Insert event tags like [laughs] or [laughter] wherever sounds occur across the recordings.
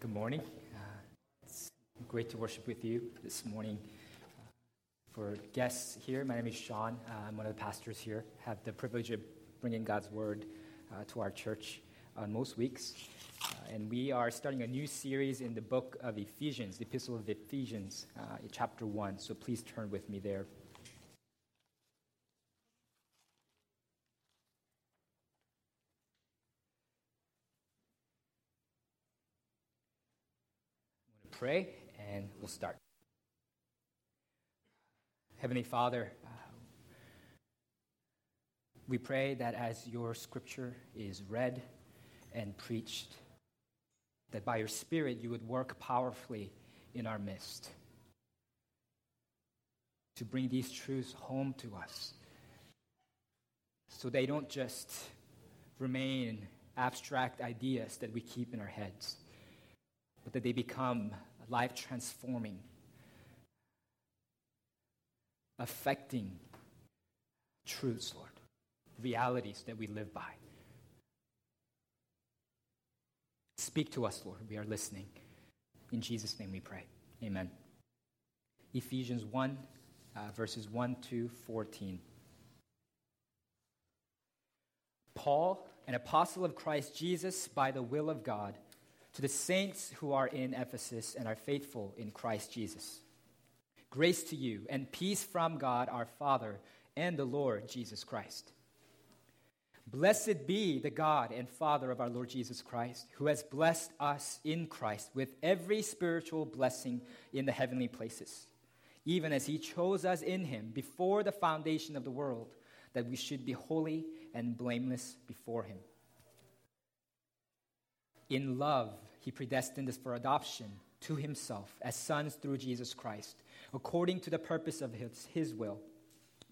Good morning. Uh, it's great to worship with you this morning. Uh, for guests here, my name is Shawn. Uh, I'm one of the pastors here. have the privilege of bringing God's word uh, to our church on most weeks. Uh, and we are starting a new series in the book of Ephesians, the Epistle of Ephesians, uh, chapter 1. So please turn with me there. Pray and we'll start. Heavenly Father, uh, we pray that as your scripture is read and preached, that by your Spirit you would work powerfully in our midst to bring these truths home to us so they don't just remain abstract ideas that we keep in our heads, but that they become life transforming, affecting truths, Lord, realities that we live by. Speak to us, Lord. We are listening. In Jesus' name we pray. Amen. Ephesians 1, uh, verses 1 to 14. Paul, an apostle of Christ Jesus by the will of God to the saints who are in Ephesus and are faithful in Christ Jesus. Grace to you and peace from God our Father and the Lord Jesus Christ. Blessed be the God and Father of our Lord Jesus Christ, who has blessed us in Christ with every spiritual blessing in the heavenly places, even as he chose us in him before the foundation of the world, that we should be holy and blameless before him. In love, he predestined us for adoption to himself as sons through Jesus Christ, according to the purpose of his, his will,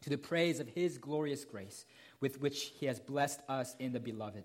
to the praise of his glorious grace, with which he has blessed us in the beloved.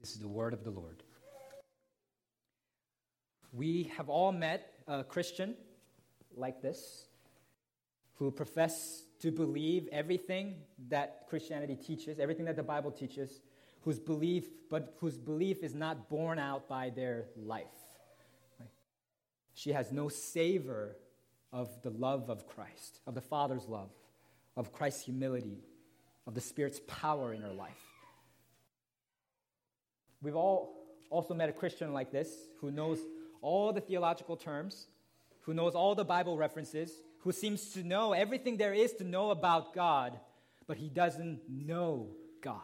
This is the word of the Lord. We have all met a Christian like this who profess to believe everything that Christianity teaches, everything that the Bible teaches, whose belief, but whose belief is not borne out by their life. She has no savor of the love of Christ, of the Father's love, of Christ's humility, of the Spirit's power in her life. We've all also met a Christian like this who knows all the theological terms, who knows all the Bible references, who seems to know everything there is to know about God, but he doesn't know God.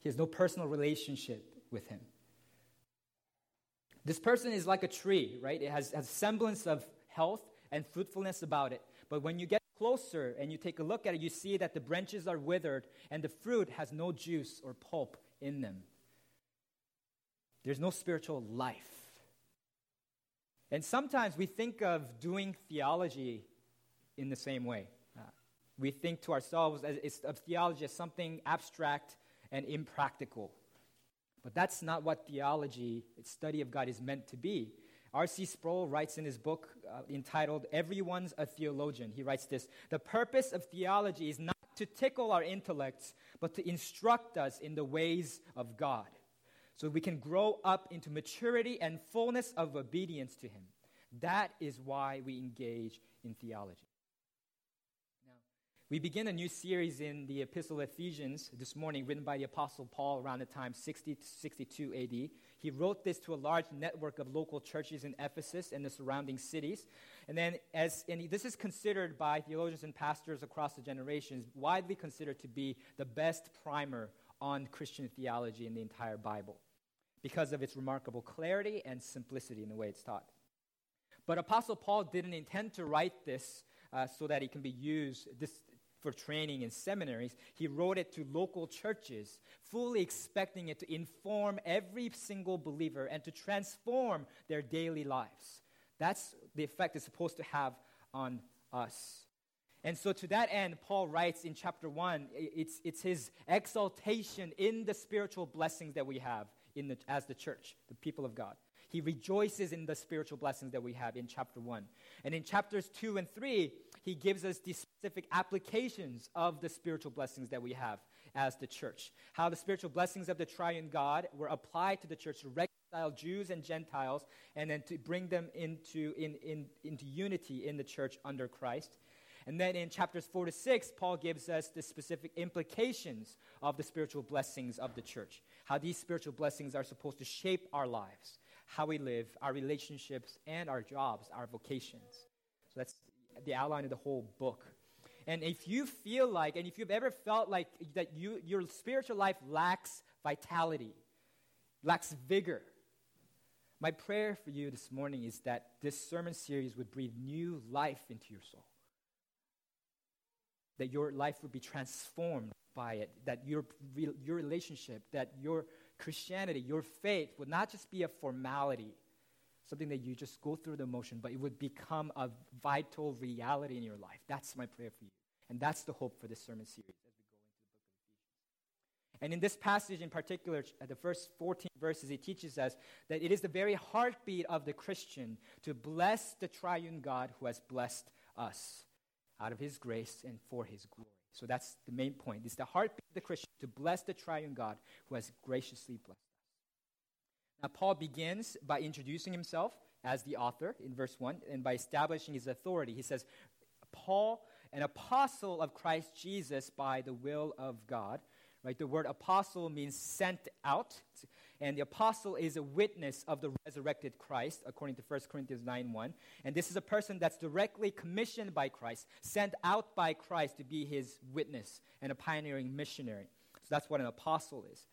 He has no personal relationship with him. This person is like a tree, right? It has, has semblance of health and fruitfulness about it. But when you get closer and you take a look at it, you see that the branches are withered and the fruit has no juice or pulp in them. There's no spiritual life. And sometimes we think of doing theology in the same way. Uh, we think to ourselves as, of theology as something abstract and impractical. But that's not what theology, its study of God, is meant to be. R.C. Sproul writes in his book uh, entitled Everyone's a Theologian. He writes this The purpose of theology is not to tickle our intellects, but to instruct us in the ways of God so we can grow up into maturity and fullness of obedience to Him. That is why we engage in theology. Now, we begin a new series in the Epistle Ephesians this morning, written by the Apostle Paul around the time 60 to 62 AD. He wrote this to a large network of local churches in Ephesus and the surrounding cities. And then, as and this is considered by theologians and pastors across the generations, widely considered to be the best primer on Christian theology in the entire Bible because of its remarkable clarity and simplicity in the way it's taught. But Apostle Paul didn't intend to write this uh, so that it can be used for training in seminaries. He wrote it to local churches, fully expecting it to inform every single believer and to transform their daily lives. That's the effect it's supposed to have on us. And so, to that end, Paul writes in chapter 1, it's, it's his exaltation in the spiritual blessings that we have in the, as the church, the people of God. He rejoices in the spiritual blessings that we have in chapter 1. And in chapters 2 and 3, he gives us the specific applications of the spiritual blessings that we have as the church. How the spiritual blessings of the triune God were applied to the church to reconcile Jews and Gentiles and then to bring them into, in, in, into unity in the church under Christ. And then in chapters 4 to 6, Paul gives us the specific implications of the spiritual blessings of the church, how these spiritual blessings are supposed to shape our lives, how we live, our relationships, and our jobs, our vocations. So that's the outline of the whole book. And if you feel like, and if you've ever felt like that you, your spiritual life lacks vitality, lacks vigor, my prayer for you this morning is that this sermon series would breathe new life into your soul that your life would be transformed by it, that your, your relationship, that your Christianity, your faith would not just be a formality, something that you just go through the motion, but it would become a vital reality in your life. That's my prayer for you. And that's the hope for this sermon series as we go into the book of Ephesians. And in this passage in particular, at uh, the first 14 verses, it teaches us that it is the very heartbeat of the Christian to bless the triune God who has blessed us out of his grace and for his glory. So that's the main point. It's the heartbeat of the Christian to bless the triune God who has graciously blessed us. Now, Paul begins by introducing himself as the author in verse 1 and by establishing his authority. He says, Paul, an apostle of Christ Jesus by the will of God. Right? The word apostle means sent out. And the apostle is a witness of the resurrected Christ, according to 1 Corinthians 9 1. And this is a person that's directly commissioned by Christ, sent out by Christ to be his witness and a pioneering missionary. So that's what an apostle is.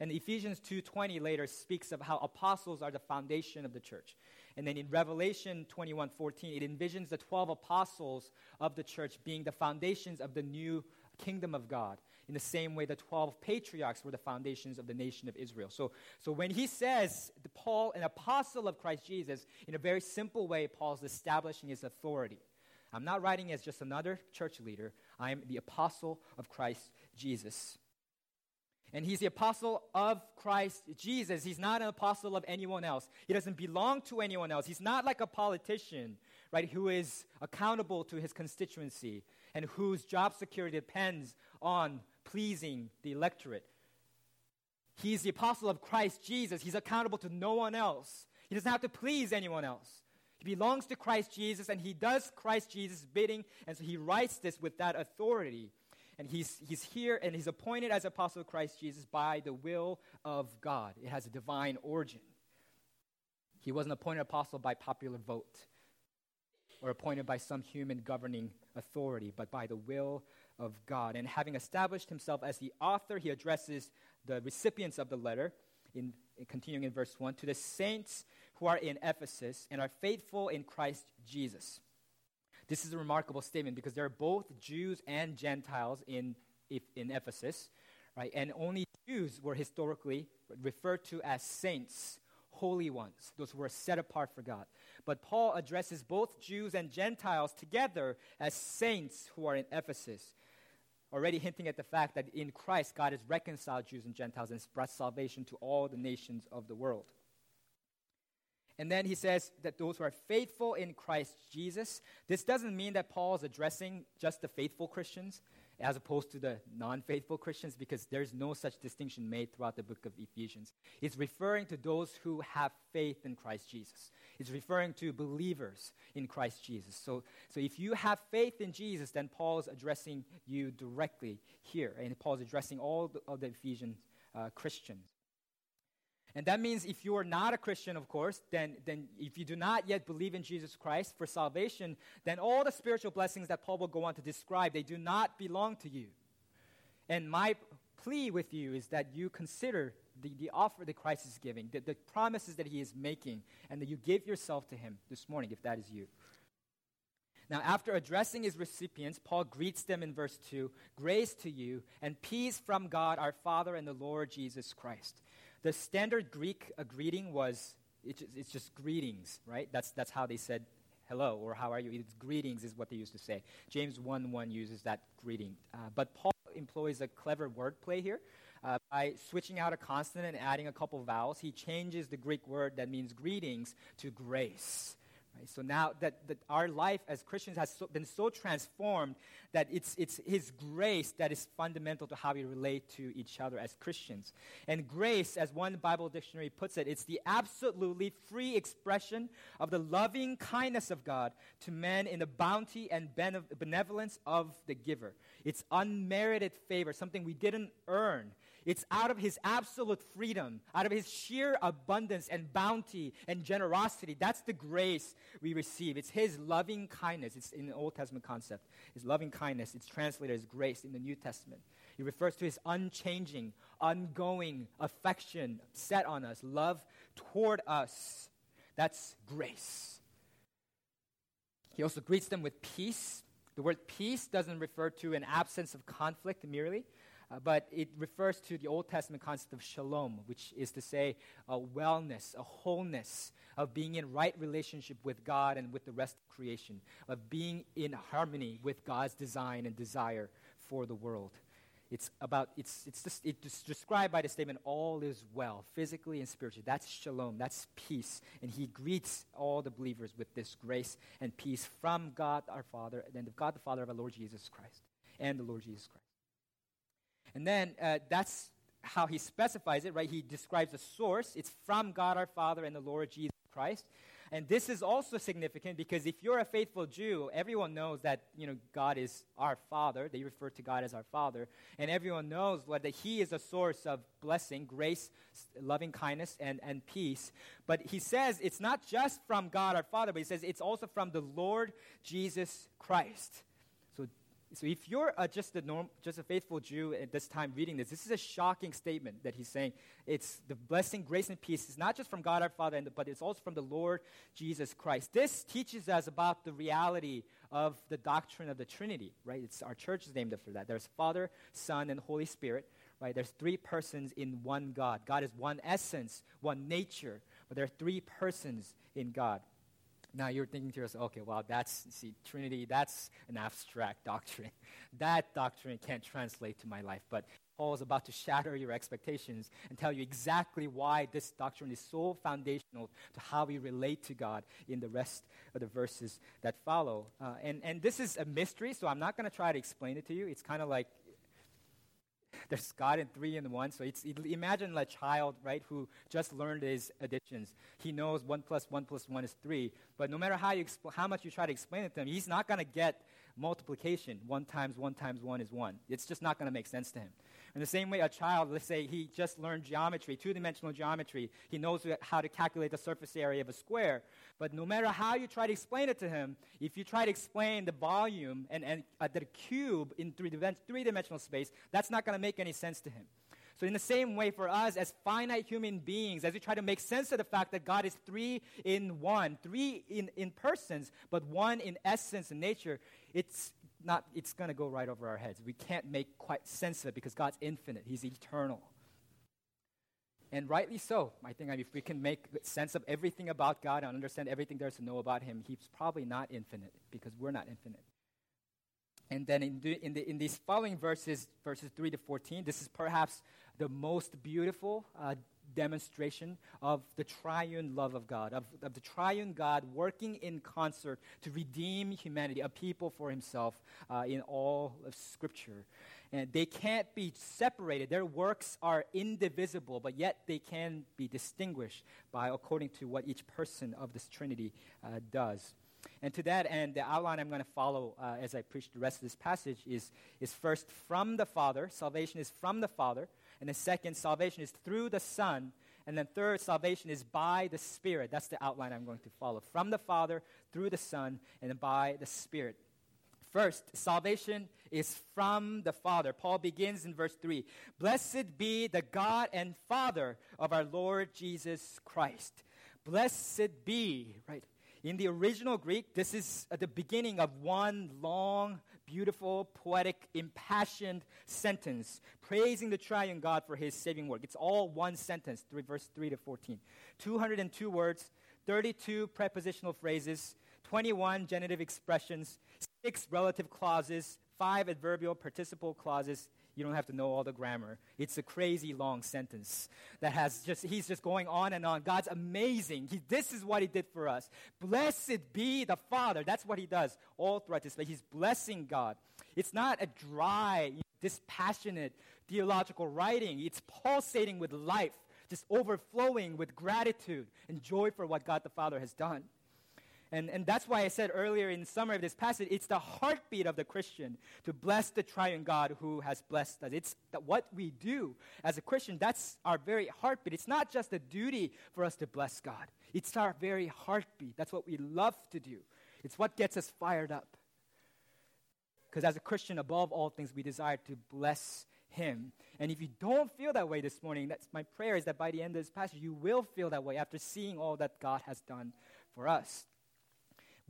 And Ephesians 2:20 later speaks of how apostles are the foundation of the church. And then in Revelation 21:14 it envisions the 12 apostles of the church being the foundations of the new kingdom of God in the same way the 12 patriarchs were the foundations of the nation of Israel. So, so when he says, Paul, an apostle of Christ Jesus, in a very simple way, Paul's establishing his authority. I'm not writing as just another church leader, I am the apostle of Christ Jesus. And he's the apostle of Christ Jesus. He's not an apostle of anyone else. He doesn't belong to anyone else. He's not like a politician, right, who is accountable to his constituency and whose job security depends on pleasing the electorate. He's the apostle of Christ Jesus. He's accountable to no one else. He doesn't have to please anyone else. He belongs to Christ Jesus and he does Christ Jesus' bidding, and so he writes this with that authority. And he's, he's here and he's appointed as apostle of Christ Jesus by the will of God. It has a divine origin. He wasn't appointed apostle by popular vote or appointed by some human governing authority, but by the will of God. And having established himself as the author, he addresses the recipients of the letter, in, in continuing in verse 1, to the saints who are in Ephesus and are faithful in Christ Jesus. This is a remarkable statement because there are both Jews and Gentiles in, in Ephesus, right? And only Jews were historically referred to as saints, holy ones, those who are set apart for God. But Paul addresses both Jews and Gentiles together as saints who are in Ephesus, already hinting at the fact that in Christ, God has reconciled Jews and Gentiles and brought salvation to all the nations of the world. And then he says that those who are faithful in Christ Jesus. This doesn't mean that Paul is addressing just the faithful Christians as opposed to the non faithful Christians because there's no such distinction made throughout the book of Ephesians. It's referring to those who have faith in Christ Jesus. It's referring to believers in Christ Jesus. So, so if you have faith in Jesus, then Paul's addressing you directly here. And Paul's addressing all the, of the Ephesian uh, Christians. And that means if you are not a Christian, of course, then, then if you do not yet believe in Jesus Christ for salvation, then all the spiritual blessings that Paul will go on to describe, they do not belong to you. And my plea with you is that you consider the, the offer that Christ is giving, the, the promises that he is making, and that you give yourself to him this morning, if that is you. Now, after addressing his recipients, Paul greets them in verse 2 Grace to you and peace from God our Father and the Lord Jesus Christ. The standard Greek uh, greeting was, it's just, it's just greetings, right? That's, that's how they said hello or how are you. It's greetings is what they used to say. James 1 1 uses that greeting. Uh, but Paul employs a clever wordplay here. Uh, by switching out a consonant and adding a couple vowels, he changes the Greek word that means greetings to grace. Right? So now that, that our life as Christians has so, been so transformed that it's, it's His grace that is fundamental to how we relate to each other as Christians. And grace, as one Bible dictionary puts it, it's the absolutely free expression of the loving kindness of God to men in the bounty and benevolence of the giver. It's unmerited favor, something we didn't earn. It's out of his absolute freedom, out of his sheer abundance and bounty and generosity. That's the grace we receive. It's his loving kindness. It's in the Old Testament concept. His loving kindness. It's translated as grace in the New Testament. It refers to his unchanging, ongoing affection set on us, love toward us. That's grace. He also greets them with peace. The word peace doesn't refer to an absence of conflict merely, uh, but it refers to the Old Testament concept of shalom, which is to say a wellness, a wholeness of being in right relationship with God and with the rest of creation, of being in harmony with God's design and desire for the world. It's about, it's, it's, just, it's described by the statement, all is well, physically and spiritually. That's shalom, that's peace. And he greets all the believers with this grace and peace from God our Father, and God the Father of our Lord Jesus Christ, and the Lord Jesus Christ. And then uh, that's how he specifies it, right? He describes the source. It's from God our Father and the Lord Jesus Christ. And this is also significant because if you're a faithful Jew, everyone knows that you know God is our Father. They refer to God as our Father, and everyone knows that He is a source of blessing, grace, loving kindness, and, and peace. But He says it's not just from God our Father, but He says it's also from the Lord Jesus Christ. So if you're uh, just a norm, just a faithful Jew at this time reading this, this is a shocking statement that he's saying. It's the blessing, grace, and peace is not just from God our Father, but it's also from the Lord Jesus Christ. This teaches us about the reality of the doctrine of the Trinity, right? It's our church is named after that. There's Father, Son, and Holy Spirit, right? There's three persons in one God. God is one essence, one nature, but there are three persons in God. Now you're thinking to yourself, okay, well, that's, see, Trinity, that's an abstract [laughs] doctrine. That doctrine can't translate to my life. But Paul is about to shatter your expectations and tell you exactly why this doctrine is so foundational to how we relate to God in the rest of the verses that follow. Uh, and, and this is a mystery, so I'm not going to try to explain it to you. It's kind of like there's God in three in one. So it's, imagine a child, right, who just learned his additions. He knows one plus one plus one is three. But no matter how, you expl- how much you try to explain it to him, he's not going to get multiplication. One times one times one is one. It's just not going to make sense to him. In the same way, a child, let's say he just learned geometry, two dimensional geometry, he knows how to calculate the surface area of a square. But no matter how you try to explain it to him, if you try to explain the volume and, and uh, the cube in three, three dimensional space, that's not going to make any sense to him. So, in the same way, for us as finite human beings, as we try to make sense of the fact that God is three in one, three in, in persons, but one in essence and nature, it's not, it's going to go right over our heads. We can't make quite sense of it because God's infinite, He's eternal. And rightly so. I think if we can make sense of everything about God and understand everything there is to know about Him, He's probably not infinite because we're not infinite. And then in, the, in, the, in these following verses, verses 3 to 14, this is perhaps the most beautiful uh, demonstration of the triune love of God, of, of the triune God working in concert to redeem humanity, a people for himself uh, in all of Scripture. And they can't be separated. Their works are indivisible, but yet they can be distinguished by according to what each person of this Trinity uh, does. And to that end, the outline I'm going to follow uh, as I preach the rest of this passage is, is first from the Father. Salvation is from the Father. And the second, salvation is through the Son. And then third, salvation is by the Spirit. That's the outline I'm going to follow. From the Father, through the Son, and by the Spirit. First, salvation is from the Father. Paul begins in verse 3 Blessed be the God and Father of our Lord Jesus Christ. Blessed be, right? In the original Greek, this is at the beginning of one long, beautiful, poetic, impassioned sentence, praising the triune God for his saving work. It's all one sentence, three, verse 3 to 14. 202 words, 32 prepositional phrases, 21 genitive expressions, six relative clauses, five adverbial participle clauses. You don't have to know all the grammar. It's a crazy long sentence that has just, he's just going on and on. God's amazing. He, this is what he did for us. Blessed be the Father. That's what he does all throughout this. But he's blessing God. It's not a dry, dispassionate theological writing, it's pulsating with life, just overflowing with gratitude and joy for what God the Father has done. And, and that's why I said earlier in the summary of this passage, it's the heartbeat of the Christian to bless the triune God who has blessed us. It's that what we do as a Christian, that's our very heartbeat. It's not just a duty for us to bless God, it's our very heartbeat. That's what we love to do, it's what gets us fired up. Because as a Christian, above all things, we desire to bless him. And if you don't feel that way this morning, that's my prayer is that by the end of this passage, you will feel that way after seeing all that God has done for us.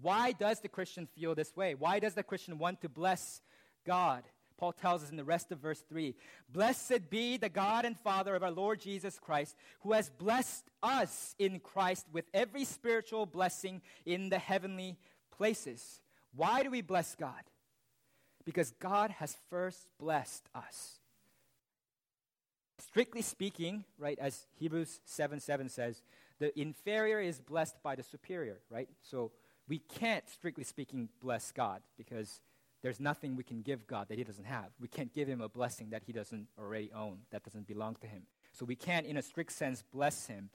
Why does the Christian feel this way? Why does the Christian want to bless God? Paul tells us in the rest of verse 3 Blessed be the God and Father of our Lord Jesus Christ, who has blessed us in Christ with every spiritual blessing in the heavenly places. Why do we bless God? Because God has first blessed us. Strictly speaking, right, as Hebrews 7 7 says, the inferior is blessed by the superior, right? So we can't, strictly speaking, bless God because there's nothing we can give God that He doesn't have. We can't give Him a blessing that He doesn't already own, that doesn't belong to Him. So we can't, in a strict sense, bless Him.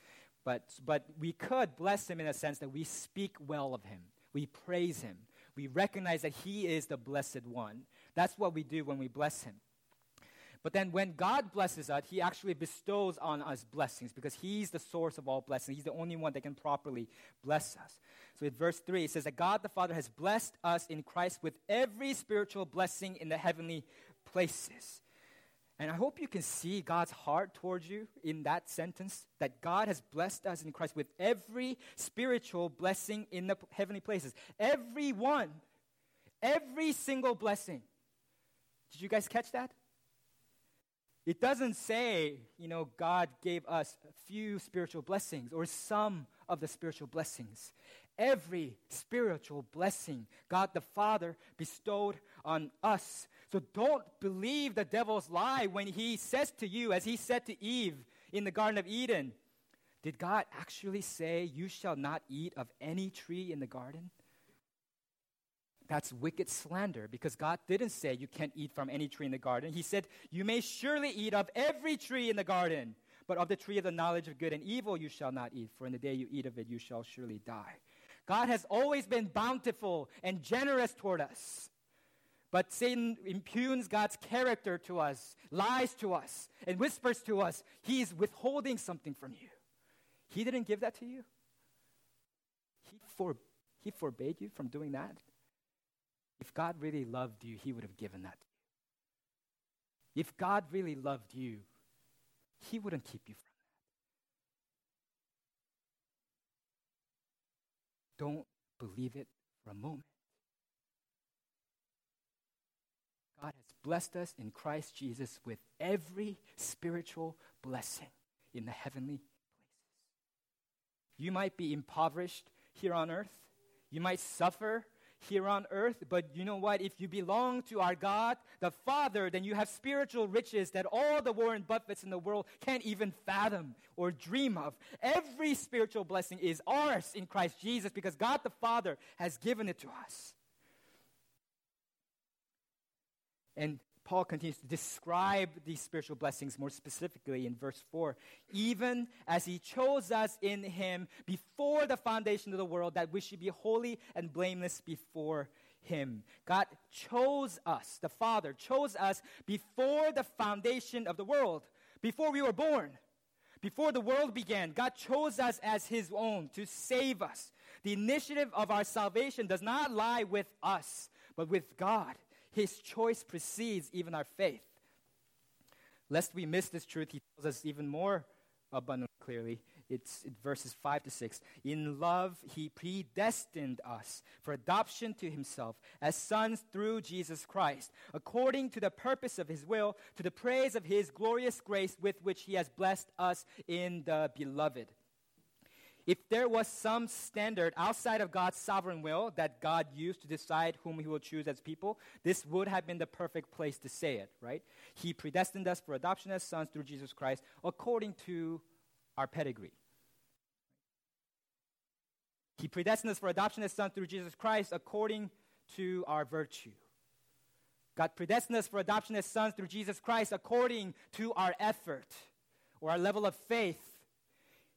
But, but we could bless Him in a sense that we speak well of Him, we praise Him, we recognize that He is the blessed one. That's what we do when we bless Him. But then when God blesses us, He actually bestows on us blessings because He's the source of all blessings. He's the only one that can properly bless us. So in verse 3, it says that God the Father has blessed us in Christ with every spiritual blessing in the heavenly places. And I hope you can see God's heart towards you in that sentence that God has blessed us in Christ with every spiritual blessing in the heavenly places. Every one. Every single blessing. Did you guys catch that? It doesn't say, you know, God gave us a few spiritual blessings or some of the spiritual blessings. Every spiritual blessing God the Father bestowed on us. So don't believe the devil's lie when he says to you, as he said to Eve in the Garden of Eden, Did God actually say, You shall not eat of any tree in the garden? That's wicked slander because God didn't say you can't eat from any tree in the garden. He said, You may surely eat of every tree in the garden, but of the tree of the knowledge of good and evil you shall not eat, for in the day you eat of it you shall surely die. God has always been bountiful and generous toward us. But Satan impugns God's character to us, lies to us, and whispers to us, He is withholding something from you. He didn't give that to you. He, he forbade you from doing that. If God really loved you, He would have given that to you. If God really loved you, He wouldn't keep you from that. Don't believe it for a moment. God has blessed us in Christ Jesus with every spiritual blessing in the heavenly places. You might be impoverished here on earth. You might suffer here on earth. But you know what? If you belong to our God, the Father, then you have spiritual riches that all the Warren Buffetts in the world can't even fathom or dream of. Every spiritual blessing is ours in Christ Jesus because God the Father has given it to us. And Paul continues to describe these spiritual blessings more specifically in verse 4. Even as he chose us in him before the foundation of the world, that we should be holy and blameless before him. God chose us, the Father chose us before the foundation of the world, before we were born, Before the world began, God chose us as His own to save us. The initiative of our salvation does not lie with us, but with God. His choice precedes even our faith. Lest we miss this truth, He tells us even more abundantly clearly. It's verses 5 to 6. In love, he predestined us for adoption to himself as sons through Jesus Christ, according to the purpose of his will, to the praise of his glorious grace with which he has blessed us in the beloved. If there was some standard outside of God's sovereign will that God used to decide whom he will choose as people, this would have been the perfect place to say it, right? He predestined us for adoption as sons through Jesus Christ according to our pedigree. He predestined us for adoption as sons through Jesus Christ according to our virtue. God predestined us for adoption as sons through Jesus Christ according to our effort or our level of faith.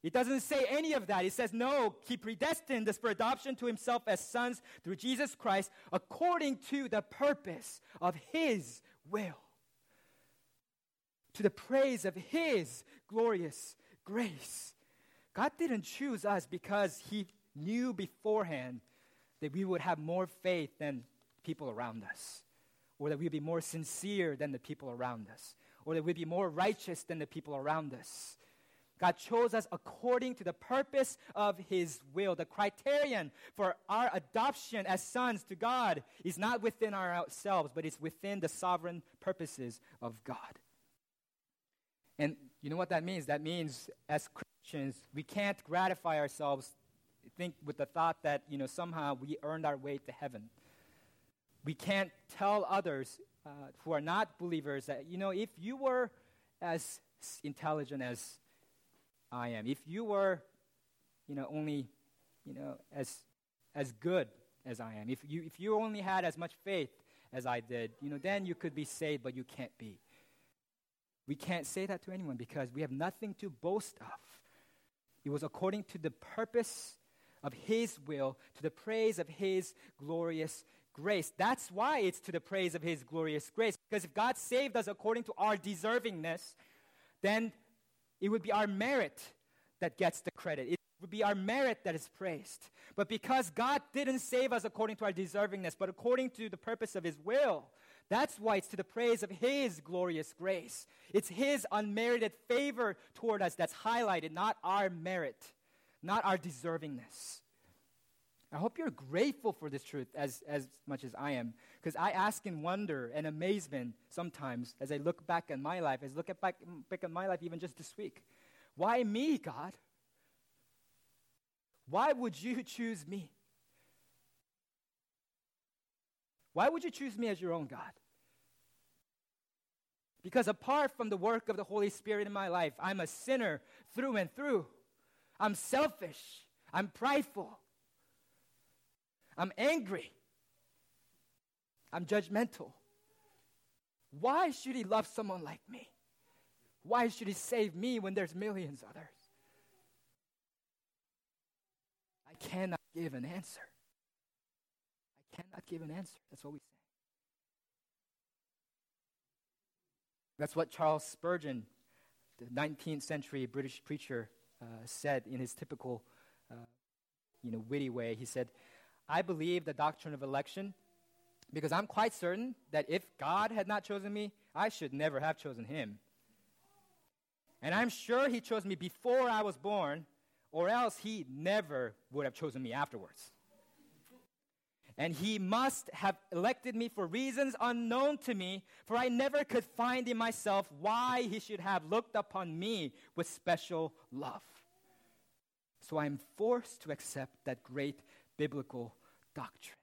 It doesn't say any of that. It says, no, He predestined us for adoption to Himself as sons through Jesus Christ according to the purpose of His will, to the praise of His glorious grace. God didn't choose us because He knew beforehand that we would have more faith than people around us, or that we'd be more sincere than the people around us, or that we'd be more righteous than the people around us. God chose us according to the purpose of His will. The criterion for our adoption as sons to God is not within ourselves, but it's within the sovereign purposes of God. And you know what that means? That means as Christians, we can't gratify ourselves think with the thought that, you know, somehow we earned our way to heaven. We can't tell others uh, who are not believers that, you know, if you were as intelligent as I am, if you were, you know, only, you know, as, as good as I am, if you, if you only had as much faith as I did, you know, then you could be saved, but you can't be. We can't say that to anyone because we have nothing to boast of. It was according to the purpose of His will to the praise of His glorious grace. That's why it's to the praise of His glorious grace. Because if God saved us according to our deservingness, then it would be our merit that gets the credit. It would be our merit that is praised. But because God didn't save us according to our deservingness, but according to the purpose of His will, that's why it's to the praise of His glorious grace. It's His unmerited favor toward us that's highlighted, not our merit not our deservingness. I hope you're grateful for this truth as, as much as I am, because I ask in wonder and amazement sometimes as I look back at my life, as I look at back, back at my life even just this week. Why me, God? Why would you choose me? Why would you choose me as your own God? Because apart from the work of the Holy Spirit in my life, I'm a sinner through and through. I'm selfish. I'm prideful. I'm angry. I'm judgmental. Why should he love someone like me? Why should he save me when there's millions others? I cannot give an answer. I cannot give an answer. That's what we say. That's what Charles Spurgeon, the 19th century British preacher, uh, said in his typical, uh, you know, witty way. He said, "I believe the doctrine of election because I'm quite certain that if God had not chosen me, I should never have chosen Him. And I'm sure He chose me before I was born, or else He never would have chosen me afterwards." And he must have elected me for reasons unknown to me, for I never could find in myself why he should have looked upon me with special love. So I'm forced to accept that great biblical doctrine.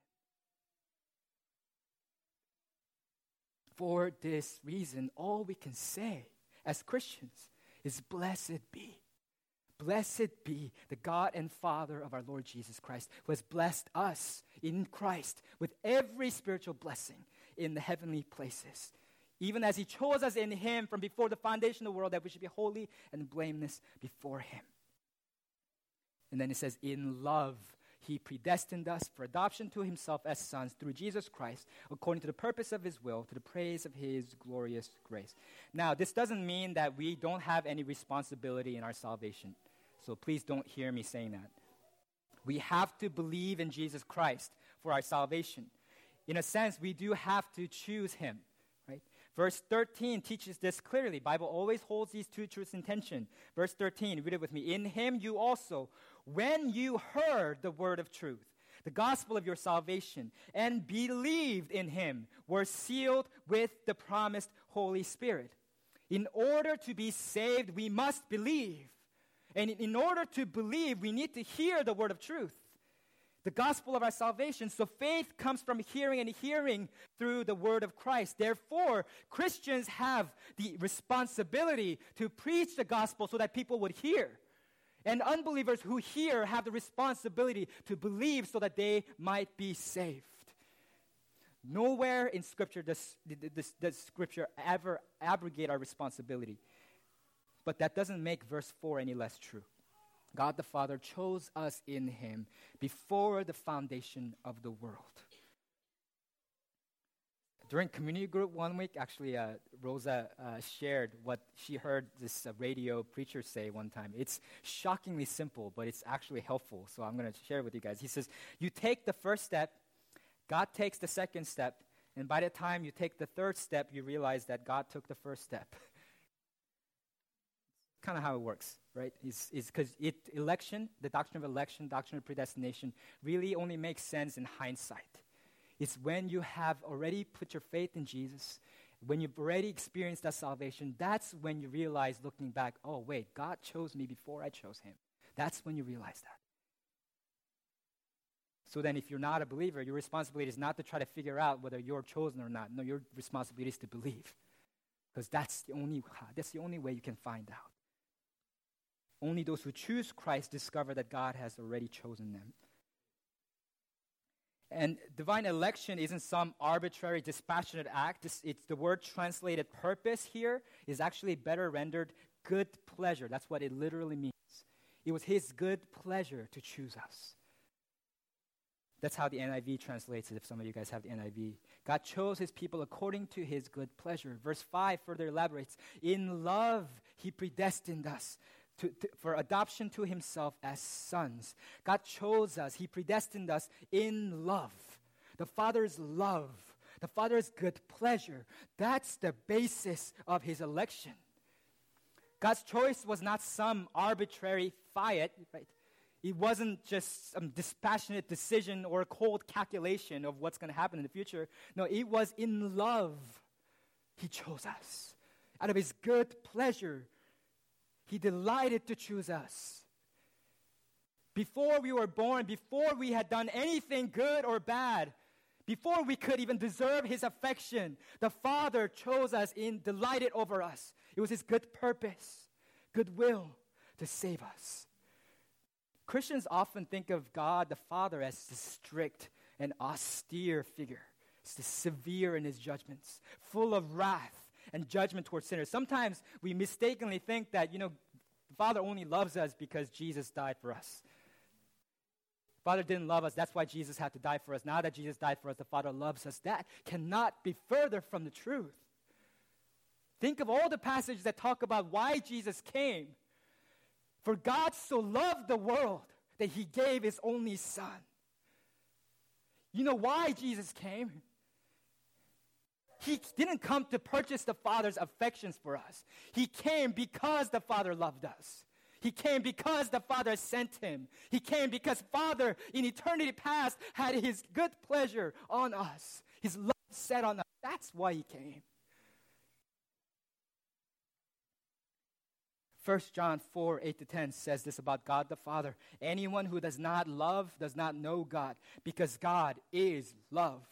For this reason, all we can say as Christians is blessed be. Blessed be the God and Father of our Lord Jesus Christ, who has blessed us in Christ with every spiritual blessing in the heavenly places, even as He chose us in Him from before the foundation of the world, that we should be holy and blameless before Him. And then it says, In love, he predestined us for adoption to himself as sons through Jesus Christ, according to the purpose of his will, to the praise of his glorious grace. Now, this doesn't mean that we don't have any responsibility in our salvation. So please don't hear me saying that. We have to believe in Jesus Christ for our salvation. In a sense, we do have to choose him. Verse 13 teaches this clearly. Bible always holds these two truths in tension. Verse 13, read it with me. In him you also, when you heard the word of truth, the gospel of your salvation, and believed in him, were sealed with the promised Holy Spirit. In order to be saved, we must believe. And in order to believe, we need to hear the word of truth, the gospel of our salvation. So faith comes from hearing and hearing through the word of Christ. Therefore, Christians have the responsibility to preach the gospel so that people would hear. And unbelievers who hear have the responsibility to believe so that they might be saved. Nowhere in Scripture does, does, does Scripture ever abrogate our responsibility. But that doesn't make verse 4 any less true. God the Father chose us in Him before the foundation of the world. During community group one week, actually, uh, Rosa uh, shared what she heard this uh, radio preacher say one time. It's shockingly simple, but it's actually helpful. So I'm going to share it with you guys. He says, You take the first step, God takes the second step, and by the time you take the third step, you realize that God took the first step. kind of how it works, right? Is because it election, the doctrine of election, doctrine of predestination, really only makes sense in hindsight. It's when you have already put your faith in Jesus, when you've already experienced that salvation, that's when you realize, looking back, oh wait, God chose me before I chose Him. That's when you realize that. So then, if you're not a believer, your responsibility is not to try to figure out whether you're chosen or not. No, your responsibility is to believe, because that's the only that's the only way you can find out. Only those who choose Christ discover that God has already chosen them. And divine election isn't some arbitrary, dispassionate act. It's, it's, the word translated purpose here is actually better rendered good pleasure. That's what it literally means. It was his good pleasure to choose us. That's how the NIV translates it, if some of you guys have the NIV. God chose his people according to his good pleasure. Verse 5 further elaborates In love, he predestined us to, to, for adoption to himself as sons. God chose us, he predestined us in love. The Father's love, the Father's good pleasure, that's the basis of his election. God's choice was not some arbitrary fiat, right? It wasn't just some dispassionate decision or a cold calculation of what's going to happen in the future. No, it was in love. He chose us. Out of his good pleasure, he delighted to choose us. Before we were born, before we had done anything good or bad, before we could even deserve his affection, the Father chose us and delighted over us. It was his good purpose, goodwill to save us. Christians often think of God the Father as the strict and austere figure, it's severe in his judgments, full of wrath and judgment towards sinners. Sometimes we mistakenly think that, you know, the Father only loves us because Jesus died for us. Father didn't love us. That's why Jesus had to die for us. Now that Jesus died for us, the Father loves us. That cannot be further from the truth. Think of all the passages that talk about why Jesus came. For God so loved the world that he gave his only Son. You know why Jesus came? He didn't come to purchase the Father's affections for us. He came because the Father loved us. He came because the Father sent him. He came because Father in eternity past had his good pleasure on us. His love set on us. That's why he came. 1 John 4 8 to 10 says this about God the Father. Anyone who does not love does not know God, because God is love.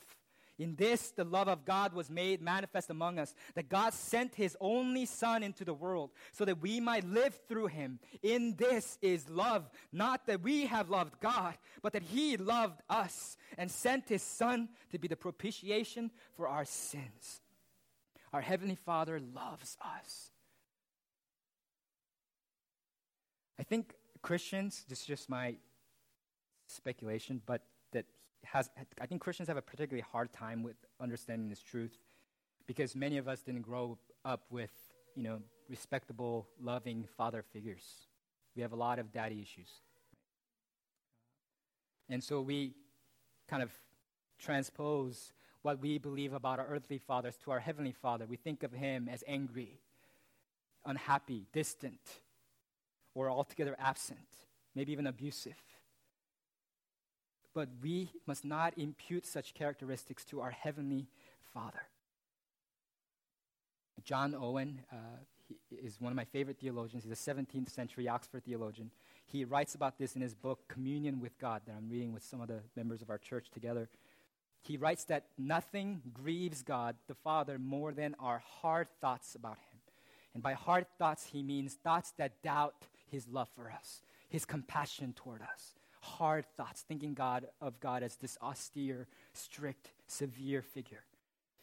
In this, the love of God was made manifest among us, that God sent his only Son into the world so that we might live through him. In this is love, not that we have loved God, but that he loved us and sent his Son to be the propitiation for our sins. Our Heavenly Father loves us. I think Christians, this is just my speculation, but has, I think Christians have a particularly hard time with understanding this truth because many of us didn't grow up with, you know, respectable, loving father figures. We have a lot of daddy issues. And so we kind of transpose what we believe about our earthly fathers to our heavenly father. We think of him as angry, unhappy, distant, or altogether absent, maybe even abusive. But we must not impute such characteristics to our heavenly father. John Owen uh, is one of my favorite theologians. He's a 17th century Oxford theologian. He writes about this in his book, Communion with God, that I'm reading with some of the members of our church together. He writes that nothing grieves God the Father more than our hard thoughts about Him. And by hard thoughts, he means thoughts that doubt His love for us, His compassion toward us. Hard thoughts, thinking God of God as this austere, strict, severe figure.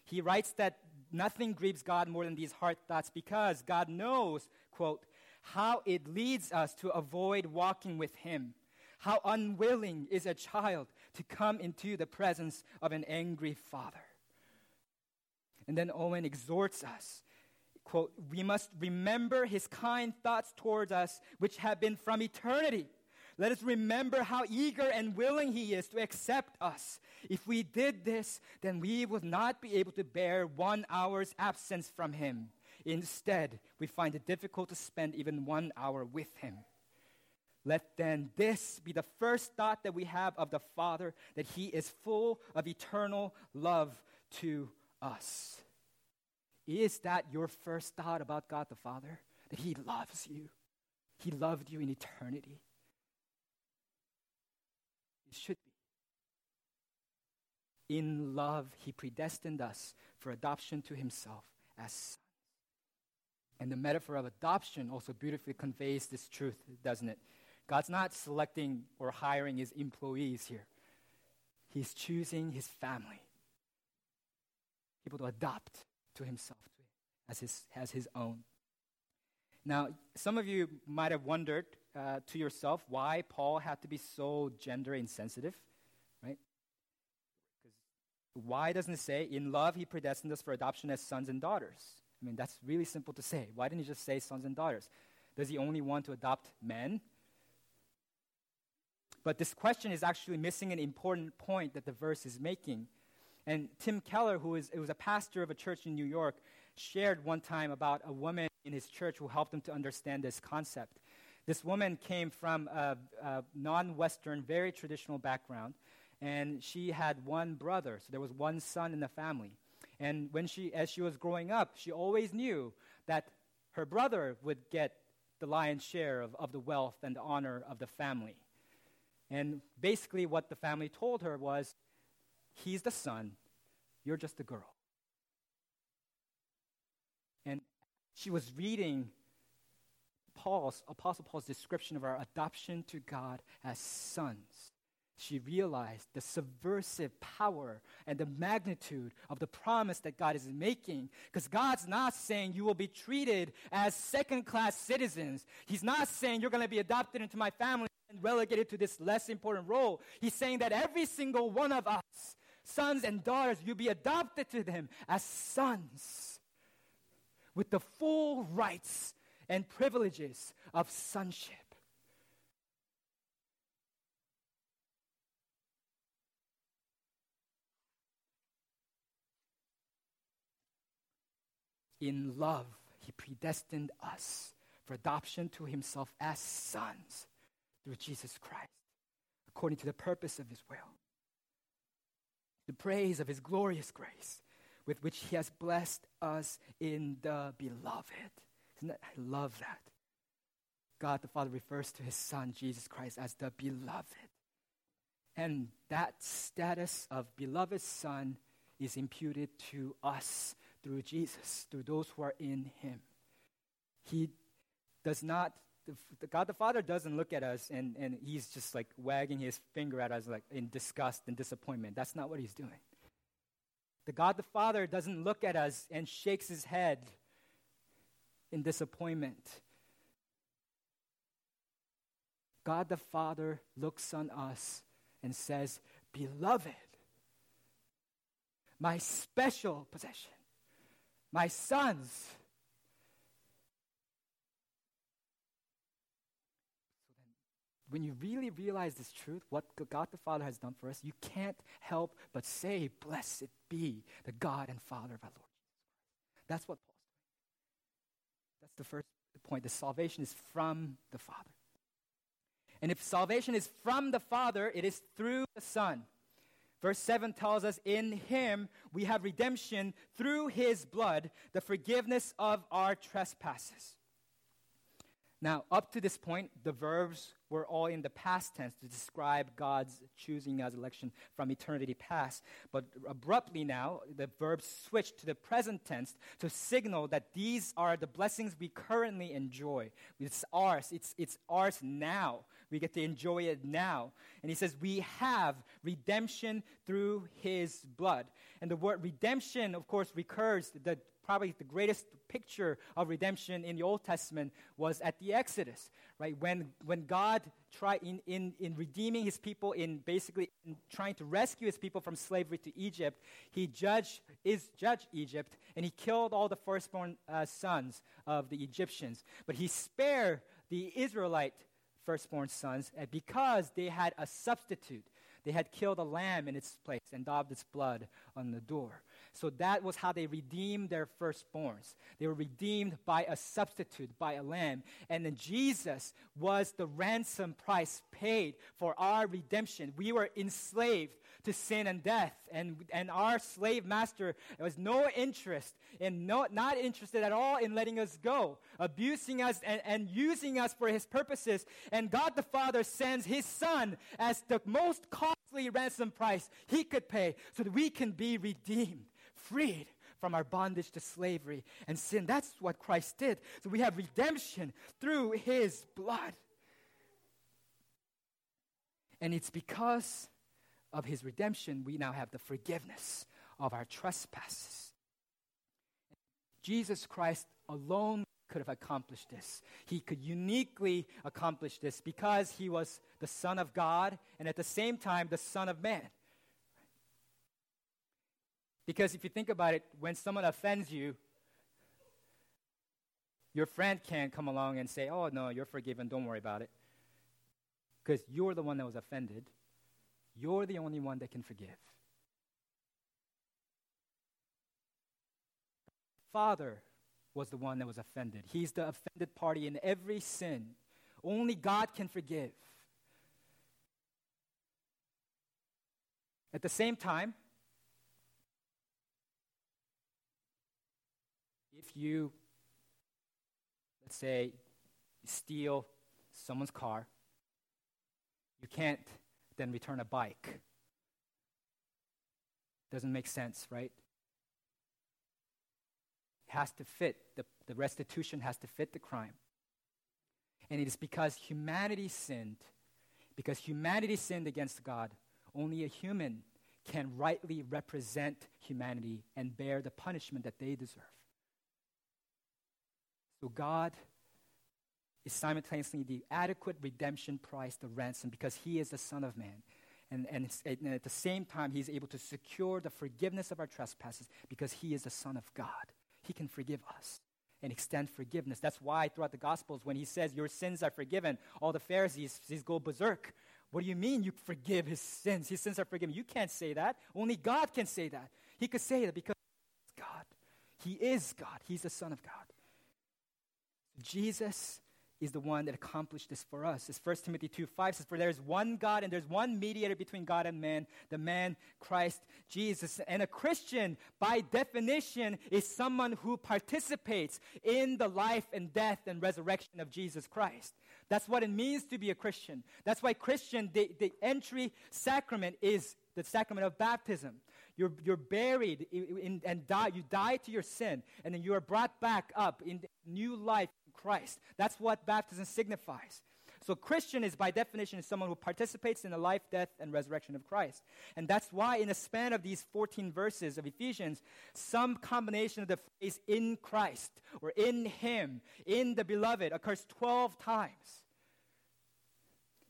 He writes that nothing grieves God more than these hard thoughts because God knows, quote, how it leads us to avoid walking with Him. How unwilling is a child to come into the presence of an angry father. And then Owen exhorts us quote, we must remember his kind thoughts towards us, which have been from eternity. Let us remember how eager and willing he is to accept us. If we did this, then we would not be able to bear one hour's absence from him. Instead, we find it difficult to spend even one hour with him. Let then this be the first thought that we have of the Father, that He is full of eternal love to us. Is that your first thought about God the Father? That He loves you, He loved you in eternity. Should be. In love, He predestined us for adoption to Himself as sons. And the metaphor of adoption also beautifully conveys this truth, doesn't it? God's not selecting or hiring his employees here. He's choosing his family, people to adopt to himself as his, as his own. Now, some of you might have wondered uh, to yourself why Paul had to be so gender insensitive, right? Because Why doesn't it say, in love he predestined us for adoption as sons and daughters? I mean, that's really simple to say. Why didn't he just say sons and daughters? Does he only want to adopt men? But this question is actually missing an important point that the verse is making. And Tim Keller, who is, was a pastor of a church in New York, shared one time about a woman in his church who helped him to understand this concept. This woman came from a, a non Western, very traditional background, and she had one brother. So there was one son in the family. And when she, as she was growing up, she always knew that her brother would get the lion's share of, of the wealth and the honor of the family. And basically, what the family told her was, He's the son, you're just the girl. And she was reading Paul's, Apostle Paul's description of our adoption to God as sons she realized the subversive power and the magnitude of the promise that God is making. Because God's not saying you will be treated as second class citizens. He's not saying you're going to be adopted into my family and relegated to this less important role. He's saying that every single one of us, sons and daughters, you'll be adopted to them as sons with the full rights and privileges of sonship. in love, he predestined us for adoption to himself as sons through Jesus Christ, according to the purpose of his will. The praise of his glorious grace with which he has blessed us in the beloved. That, I love that. God the Father refers to his Son, Jesus Christ, as the beloved. And that status of beloved Son is imputed to us through Jesus, through those who are in Him. He does not, the, God the Father doesn't look at us and, and He's just like wagging His finger at us like in disgust and disappointment. That's not what He's doing. The God the Father doesn't look at us and shakes His head in disappointment. God the Father looks on us and says, Beloved, my special possession, my sons. when you really realize this truth, what God the Father has done for us, you can't help but say, Blessed be the God and Father of our Lord Jesus Christ. That's what doing. That's the first point. The salvation is from the Father. And if salvation is from the Father, it is through the Son. Verse 7 tells us, In him we have redemption through his blood, the forgiveness of our trespasses. Now, up to this point, the verbs were all in the past tense to describe God's choosing as election from eternity past. But abruptly now, the verbs switch to the present tense to signal that these are the blessings we currently enjoy. It's ours. It's, it's ours now. We get to enjoy it now. And he says, We have redemption through his blood. And the word redemption, of course, recurs. The probably the greatest picture of redemption in the Old Testament was at the Exodus, right? When, when God tried in, in, in redeeming his people, in basically in trying to rescue his people from slavery to Egypt, he judged, is judged Egypt and he killed all the firstborn uh, sons of the Egyptians. But he spared the Israelite firstborn sons uh, because they had a substitute. They had killed a lamb in its place and daubed its blood on the door. So that was how they redeemed their firstborns. They were redeemed by a substitute, by a lamb. And then Jesus was the ransom price paid for our redemption. We were enslaved to sin and death. And, and our slave master was no interest in no, not interested at all in letting us go, abusing us and, and using us for his purposes. And God the Father sends his son as the most costly ransom price he could pay so that we can be redeemed freed from our bondage to slavery and sin. That's what Christ did. So we have redemption through his blood. And it's because of his redemption we now have the forgiveness of our trespasses. Jesus Christ alone could have accomplished this. He could uniquely accomplish this because he was the Son of God and at the same time the Son of Man. Because if you think about it, when someone offends you, your friend can't come along and say, Oh, no, you're forgiven, don't worry about it. Because you're the one that was offended. You're the only one that can forgive. Father was the one that was offended. He's the offended party in every sin. Only God can forgive. At the same time, you, let's say, steal someone's car, you can't then return a bike. Doesn't make sense, right? It has to fit, the, the restitution has to fit the crime. And it is because humanity sinned, because humanity sinned against God, only a human can rightly represent humanity and bear the punishment that they deserve. So God is simultaneously the adequate redemption price, the ransom, because he is the Son of Man. And, and, and, at the same time, he's able to secure the forgiveness of our trespasses because he is the Son of God. He can forgive us and extend forgiveness. That's why throughout the Gospels, when he says, Your sins are forgiven, all the Pharisees go berserk. What do you mean you forgive his sins? His sins are forgiven. You can't say that. Only God can say that. He could say that because God. He is God. He's the Son of God. Jesus is the one that accomplished this for us. As 1 Timothy 2 5 says, For there is one God and there's one mediator between God and man, the man Christ Jesus. And a Christian, by definition, is someone who participates in the life and death and resurrection of Jesus Christ. That's what it means to be a Christian. That's why Christian, the, the entry sacrament is the sacrament of baptism. You're, you're buried in, in, and die. You die to your sin, and then you are brought back up in new life Christ. That's what baptism signifies. So, Christian is by definition someone who participates in the life, death, and resurrection of Christ. And that's why, in the span of these 14 verses of Ephesians, some combination of the phrase in Christ or in Him, in the beloved, occurs 12 times.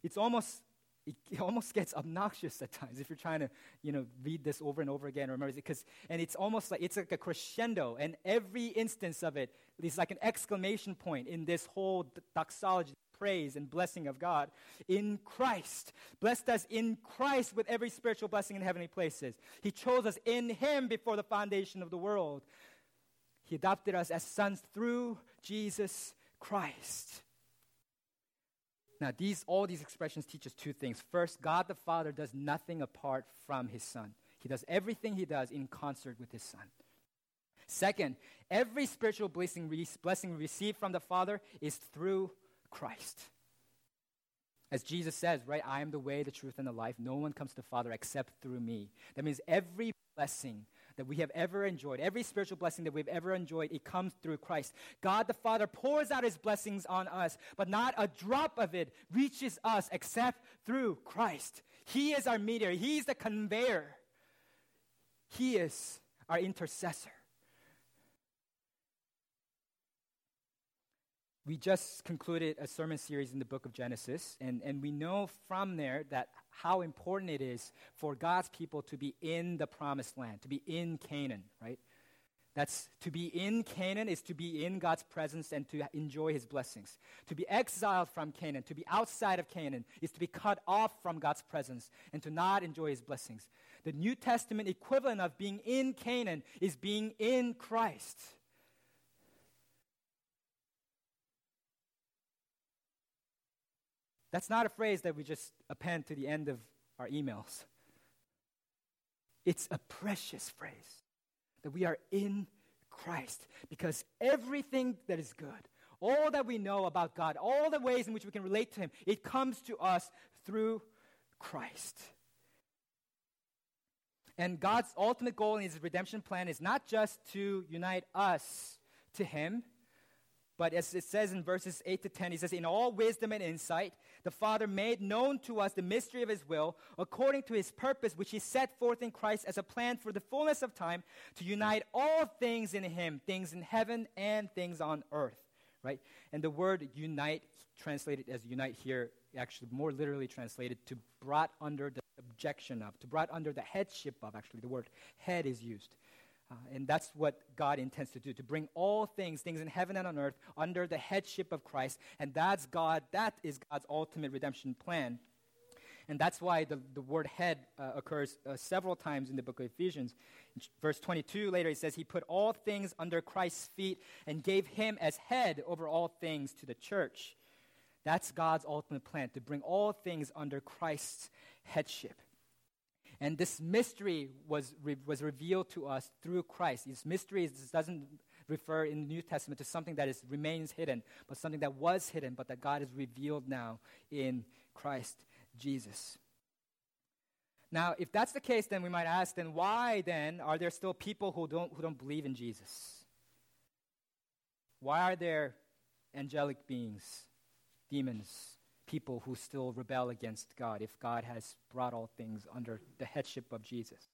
It's almost it, it [laughs] almost gets obnoxious at times if you're trying to, you know, read this over and over again. Remember, because and it's almost like it's like a crescendo, and every instance of it is like an exclamation point in this whole doxology, praise and blessing of God in Christ. Blessed us in Christ with every spiritual blessing in heavenly places. He chose us in Him before the foundation of the world. He adopted us as sons through Jesus Christ. Now, these, all these expressions teach us two things. First, God the Father does nothing apart from his Son. He does everything he does in concert with his Son. Second, every spiritual blessing, blessing received from the Father is through Christ. As Jesus says, right, I am the way, the truth, and the life. No one comes to the Father except through me. That means every blessing that we have ever enjoyed, every spiritual blessing that we've ever enjoyed, it comes through Christ. God the Father pours out his blessings on us, but not a drop of it reaches us except through Christ. He is our mediator, He's the conveyor, He is our intercessor. we just concluded a sermon series in the book of Genesis, and, and we know from there that how important it is for God's people to be in the promised land, to be in Canaan, right? That's to be in Canaan is to be in God's presence and to enjoy his blessings. To be exiled from Canaan, to be outside of Canaan, is to be cut off from God's presence and to not enjoy his blessings. The New Testament equivalent of being in Canaan is being in Christ. That's not a phrase that we just append to the end of our emails. It's a precious phrase that we are in Christ because everything that is good, all that we know about God, all the ways in which we can relate to Him, it comes to us through Christ. And God's ultimate goal in His redemption plan is not just to unite us to Him, but as it says in verses 8 to 10, he says, In all wisdom and insight, the Father made known to us the mystery of his will, according to his purpose, which he set forth in Christ as a plan for the fullness of time, to unite all things in him, things in heaven and things on earth. Right? And the word unite, translated as unite here, actually more literally translated to brought under the objection of, to brought under the headship of, actually, the word head is used. Uh, and that's what God intends to do, to bring all things, things in heaven and on earth, under the headship of Christ. And that's God, that is God's ultimate redemption plan. And that's why the, the word head uh, occurs uh, several times in the book of Ephesians. Verse 22 later, it says, He put all things under Christ's feet and gave him as head over all things to the church. That's God's ultimate plan, to bring all things under Christ's headship. And this mystery was, re- was revealed to us through Christ. This mystery this doesn't refer in the New Testament to something that is, remains hidden, but something that was hidden, but that God has revealed now in Christ Jesus. Now, if that's the case, then we might ask, then why then are there still people who don't, who don't believe in Jesus? Why are there angelic beings, demons, people who still rebel against God if God has brought all things under the headship of Jesus.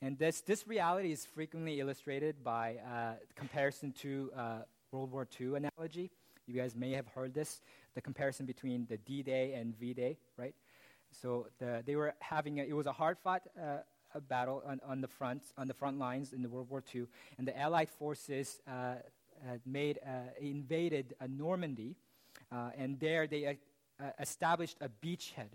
And this, this reality is frequently illustrated by uh, comparison to uh, World War II analogy. You guys may have heard this, the comparison between the D-Day and V-Day, right? So the, they were having, a, it was a hard-fought uh, battle on, on, the front, on the front lines in the World War II, and the Allied forces uh, made, uh, invaded Normandy, uh, and there they uh, uh, established a beachhead,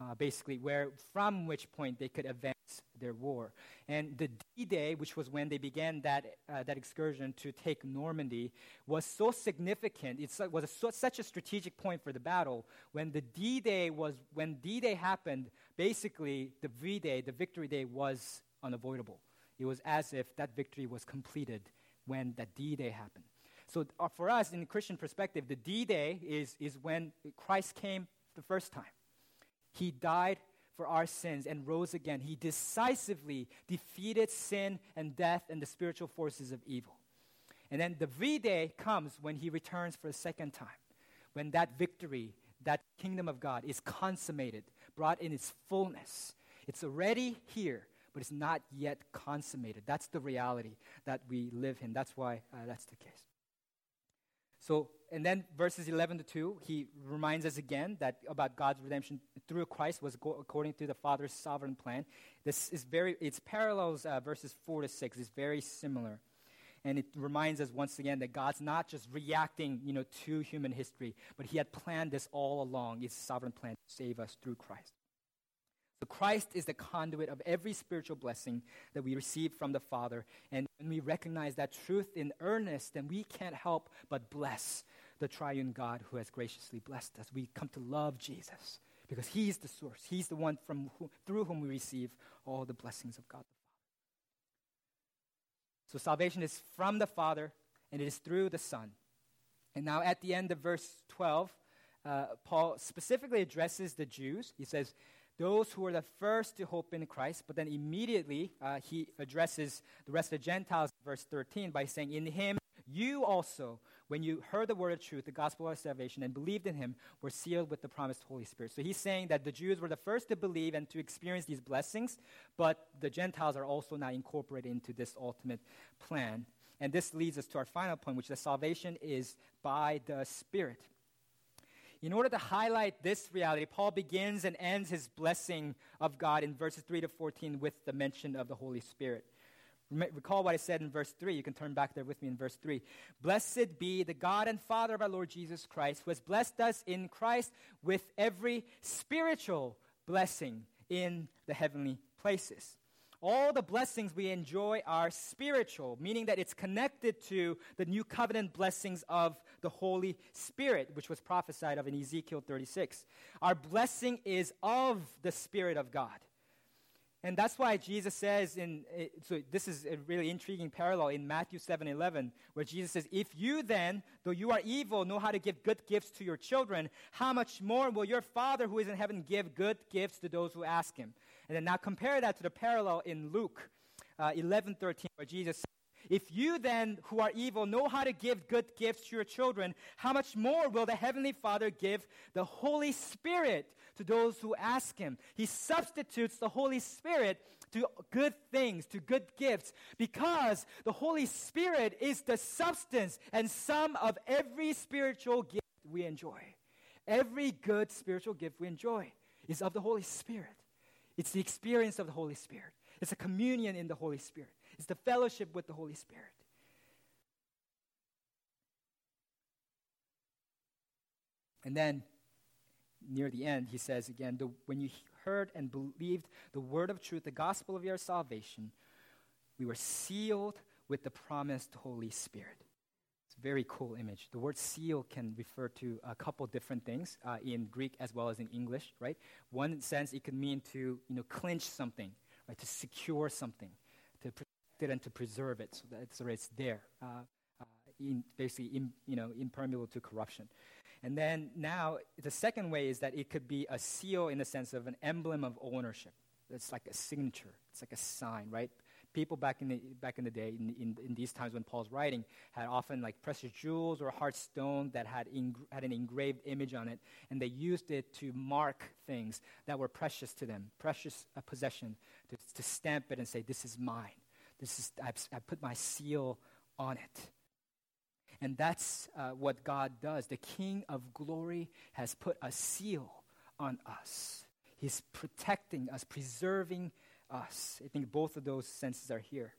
uh, basically, where from which point they could advance their war. And the D-Day, which was when they began that, uh, that excursion to take Normandy, was so significant. It was a, so, such a strategic point for the battle. When the D-Day was, when D-Day happened, basically the V-Day, the Victory Day, was unavoidable. It was as if that victory was completed when that D-Day happened. So uh, for us, in the Christian perspective, the D Day is, is when Christ came the first time. He died for our sins and rose again. He decisively defeated sin and death and the spiritual forces of evil. And then the V Day comes when he returns for a second time, when that victory, that kingdom of God is consummated, brought in its fullness. It's already here, but it's not yet consummated. That's the reality that we live in. That's why uh, that's the case. So, and then verses 11 to 2, he reminds us again that about God's redemption through Christ was go- according to the Father's sovereign plan. This is very, it's parallels uh, verses 4 to 6. It's very similar. And it reminds us once again that God's not just reacting, you know, to human history, but he had planned this all along, his sovereign plan to save us through Christ. Christ is the conduit of every spiritual blessing that we receive from the Father. And when we recognize that truth in earnest, then we can't help but bless the triune God who has graciously blessed us. We come to love Jesus because he's the source. He's the one from who, through whom we receive all the blessings of God the Father. So salvation is from the Father and it is through the Son. And now at the end of verse 12, uh, Paul specifically addresses the Jews. He says, those who were the first to hope in Christ, but then immediately uh, he addresses the rest of the Gentiles, verse 13, by saying, In him you also, when you heard the word of truth, the gospel of salvation, and believed in him, were sealed with the promised Holy Spirit. So he's saying that the Jews were the first to believe and to experience these blessings, but the Gentiles are also now incorporated into this ultimate plan. And this leads us to our final point, which is that salvation is by the Spirit. In order to highlight this reality, Paul begins and ends his blessing of God in verses 3 to 14 with the mention of the Holy Spirit. Recall what I said in verse 3. You can turn back there with me in verse 3. Blessed be the God and Father of our Lord Jesus Christ, who has blessed us in Christ with every spiritual blessing in the heavenly places all the blessings we enjoy are spiritual, meaning that it's connected to the new covenant blessings of the Holy Spirit, which was prophesied of in Ezekiel 36. Our blessing is of the Spirit of God. And that's why Jesus says in eh, so this is a really intriguing parallel in Matthew 7:11 where Jesus says if you then though you are evil know how to give good gifts to your children how much more will your father who is in heaven give good gifts to those who ask him. And then now compare that to the parallel in Luke uh, 11 13, where Jesus says, If you then, who are evil, know how to give good gifts to your children, how much more will the Heavenly Father give the Holy Spirit to those who ask Him? He substitutes the Holy Spirit to good things, to good gifts, because the Holy Spirit is the substance and sum of every spiritual gift we enjoy. Every good spiritual gift we enjoy is of the Holy Spirit. It's the experience of the Holy Spirit. It's a communion in the Holy Spirit. It's the fellowship with the Holy Spirit. And then near the end, he says again, the, when you heard and believed the word of truth, the gospel of your salvation, we were sealed with the promised Holy Spirit very cool image. The word seal can refer to a couple different things uh, in Greek as well as in English, right? One sense, it could mean to you know clinch something, right? To secure something, to protect it and to preserve it, so that it's, so it's there, uh, uh, in, basically in, you know impermeable to corruption. And then now the second way is that it could be a seal in the sense of an emblem of ownership. It's like a signature. It's like a sign, right? People back in the, back in the day, in, in, in, these times when Paul's writing, had often like precious jewels or hard stone that had, ing- had an engraved image on it, and they used it to mark things that were precious to them, precious possession, to, to stamp it and say, This is mine. This is, I put my seal on it. And that's uh, what God does. The King of glory has put a seal on us. He's protecting us, preserving us. I think both of those senses are here.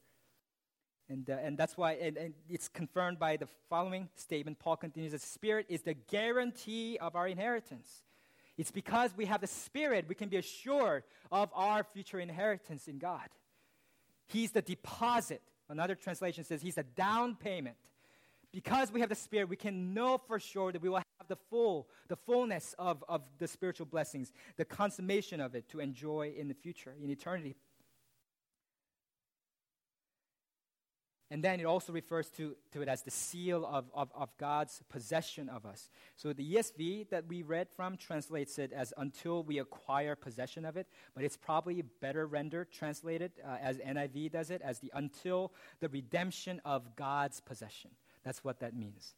And, uh, and that's why and, and it's confirmed by the following statement. Paul continues The Spirit is the guarantee of our inheritance. It's because we have the Spirit, we can be assured of our future inheritance in God. He's the deposit. Another translation says He's the down payment. Because we have the Spirit, we can know for sure that we will have the full, the fullness of, of the spiritual blessings, the consummation of it to enjoy in the future, in eternity. And then it also refers to, to it as the seal of, of, of God's possession of us. So the ESV that we read from translates it as until we acquire possession of it, but it's probably better rendered, translated uh, as NIV does it, as the until the redemption of God's possession. That's what that means.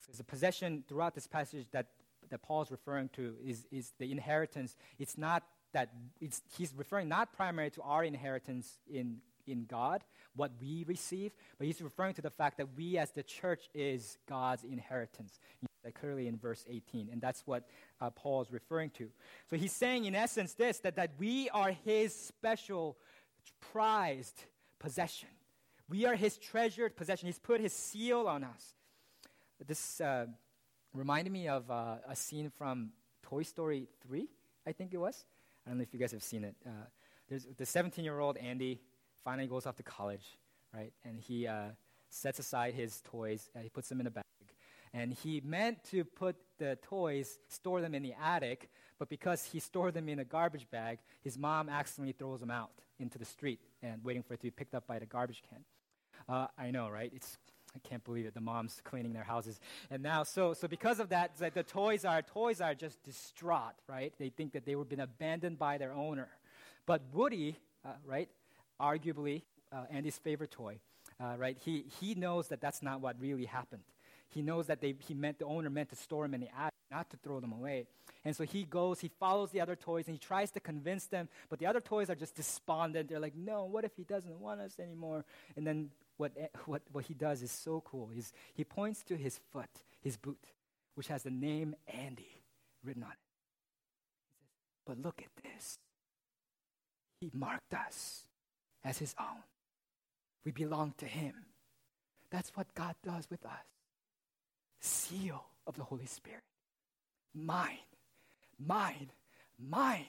Because the possession throughout this passage that, that Paul's referring to is, is the inheritance. It's not that, it's, he's referring not primarily to our inheritance in in God, what we receive, but he's referring to the fact that we as the church is God's inheritance. Clearly in verse 18, and that's what uh, Paul is referring to. So he's saying, in essence, this that, that we are his special, prized possession. We are his treasured possession. He's put his seal on us. This uh, reminded me of uh, a scene from Toy Story 3, I think it was. I don't know if you guys have seen it. Uh, there's the 17 year old Andy finally goes off to college, right? And he uh, sets aside his toys, and he puts them in a bag. And he meant to put the toys, store them in the attic, but because he stored them in a garbage bag, his mom accidentally throws them out into the street and waiting for it to be picked up by the garbage can. Uh, I know, right? It's I can't believe it. The moms cleaning their houses, and now so so because of that, the toys are toys are just distraught, right? They think that they were been abandoned by their owner, but Woody, uh, right? Arguably, uh, Andy's favorite toy, uh, right? He he knows that that's not what really happened. He knows that they, he meant the owner meant to store them in the attic, not to throw them away. And so he goes, he follows the other toys, and he tries to convince them, but the other toys are just despondent. They're like, no, what if he doesn't want us anymore? And then what, eh, what, what he does is so cool. He's, he points to his foot, his boot, which has the name Andy written on it. He says, But look at this. He marked us as his own. We belong to him. That's what God does with us. Seal of the Holy Spirit. Mine, mine, mine.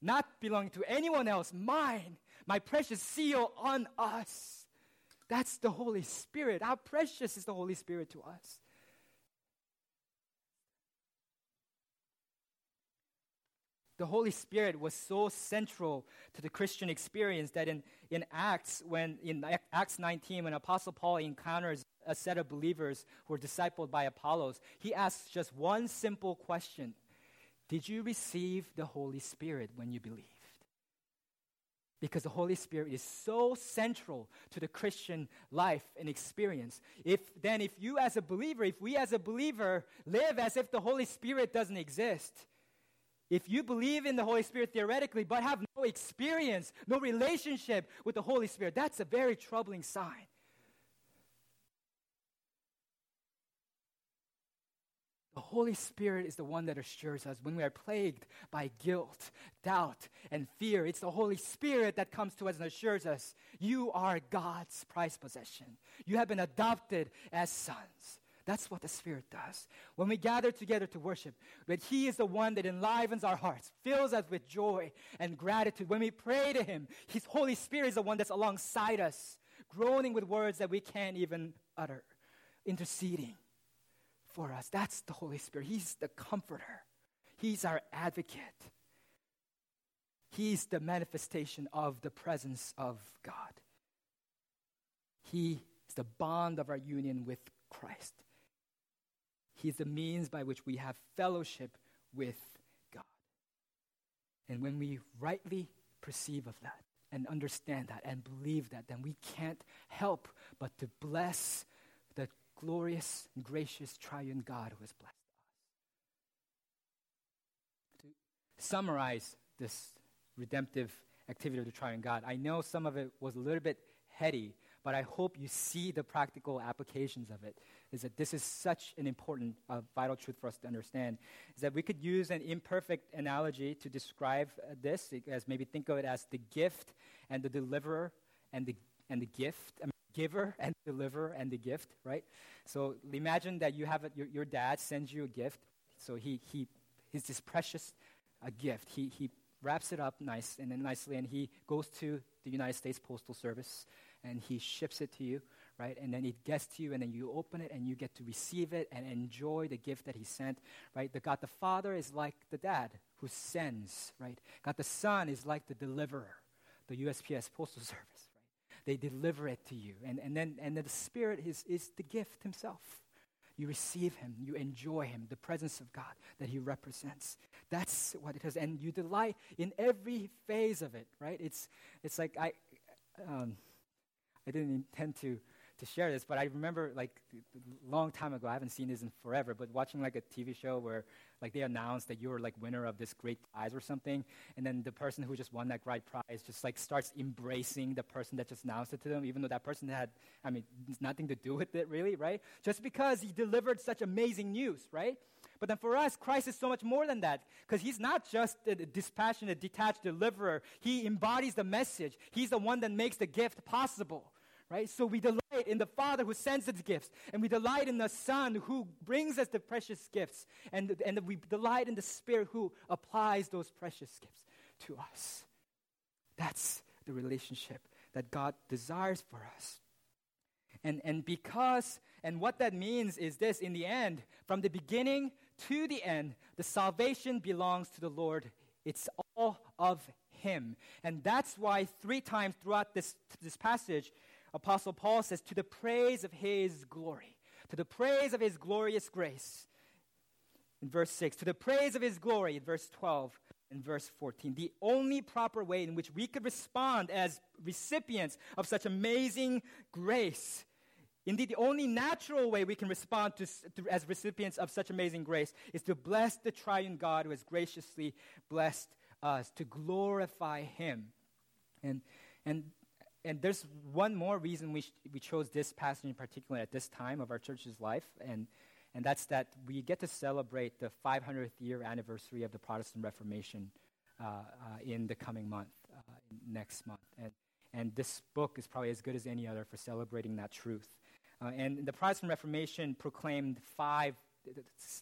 Not belonging to anyone else, mine. My precious seal on us. That's the Holy Spirit. How precious is the Holy Spirit to us? The Holy Spirit was so central to the Christian experience that in, in Acts, when in Acts 19, when Apostle Paul encounters a set of believers who were discipled by Apollos, he asks just one simple question Did you receive the Holy Spirit when you believed? because the Holy Spirit is so central to the Christian life and experience. If then if you as a believer, if we as a believer live as if the Holy Spirit doesn't exist, if you believe in the Holy Spirit theoretically but have no experience, no relationship with the Holy Spirit, that's a very troubling sign. The Holy Spirit is the one that assures us when we are plagued by guilt, doubt, and fear. It's the Holy Spirit that comes to us and assures us, You are God's prized possession. You have been adopted as sons. That's what the Spirit does. When we gather together to worship, that He is the one that enlivens our hearts, fills us with joy and gratitude. When we pray to Him, His Holy Spirit is the one that's alongside us, groaning with words that we can't even utter, interceding for us. That's the Holy Spirit. He's the comforter, He's our advocate. He's the manifestation of the presence of God. He is the bond of our union with Christ. He is the means by which we have fellowship with God. And when we rightly perceive of that and understand that and believe that, then we can't help but to bless the glorious and gracious triune God who has blessed us. To summarize this redemptive activity of the triune God, I know some of it was a little bit heady, but I hope you see the practical applications of it. Is that this is such an important, uh, vital truth for us to understand? Is that we could use an imperfect analogy to describe uh, this, as maybe think of it as the gift and the deliverer and the and the gift. I mean, giver [laughs] and deliverer and the gift, right? So imagine that you have a, your, your dad sends you a gift. So he, he he's this precious a gift. He, he wraps it up nice and then nicely, and he goes to the United States Postal Service and he ships it to you, right? And then it gets to you, and then you open it and you get to receive it and enjoy the gift that he sent, right? The God the Father is like the dad who sends, right? God the Son is like the deliverer, the USPS Postal [laughs] Service right? they deliver it to you. And, and then and then the Spirit is, is the gift Himself. You receive Him, you enjoy Him, the presence of God that He represents. That's what it is. And you delight in every phase of it, right? It's, it's like I, um, I didn't intend to, to share this, but I remember like a long time ago, I haven't seen this in forever, but watching like a TV show where like they announced that you were like winner of this great prize or something, and then the person who just won that great prize just like starts embracing the person that just announced it to them, even though that person had, I mean, nothing to do [laughs] with it really, right? Just because he delivered such amazing news, right? But then for us, Christ is so much more than that because he's not just a dispassionate, detached deliverer. He embodies the message. He's the one that makes the gift possible right? So we delight in the Father who sends us gifts, and we delight in the Son who brings us the precious gifts, and, and we delight in the Spirit who applies those precious gifts to us. That's the relationship that God desires for us. And, and because, and what that means is this in the end, from the beginning to the end, the salvation belongs to the Lord. It's all of Him. And that's why three times throughout this, this passage, Apostle Paul says, to the praise of his glory, to the praise of his glorious grace. In verse 6, to the praise of his glory, in verse 12 and verse 14. The only proper way in which we could respond as recipients of such amazing grace Indeed, the only natural way we can respond to, to, as recipients of such amazing grace is to bless the triune God who has graciously blessed us, to glorify Him. And, and and there's one more reason we, sh- we chose this passage in particular at this time of our church's life, and, and that's that we get to celebrate the 500th year anniversary of the Protestant Reformation uh, uh, in the coming month, uh, next month. And, and this book is probably as good as any other for celebrating that truth. Uh, and the Protestant Reformation proclaimed five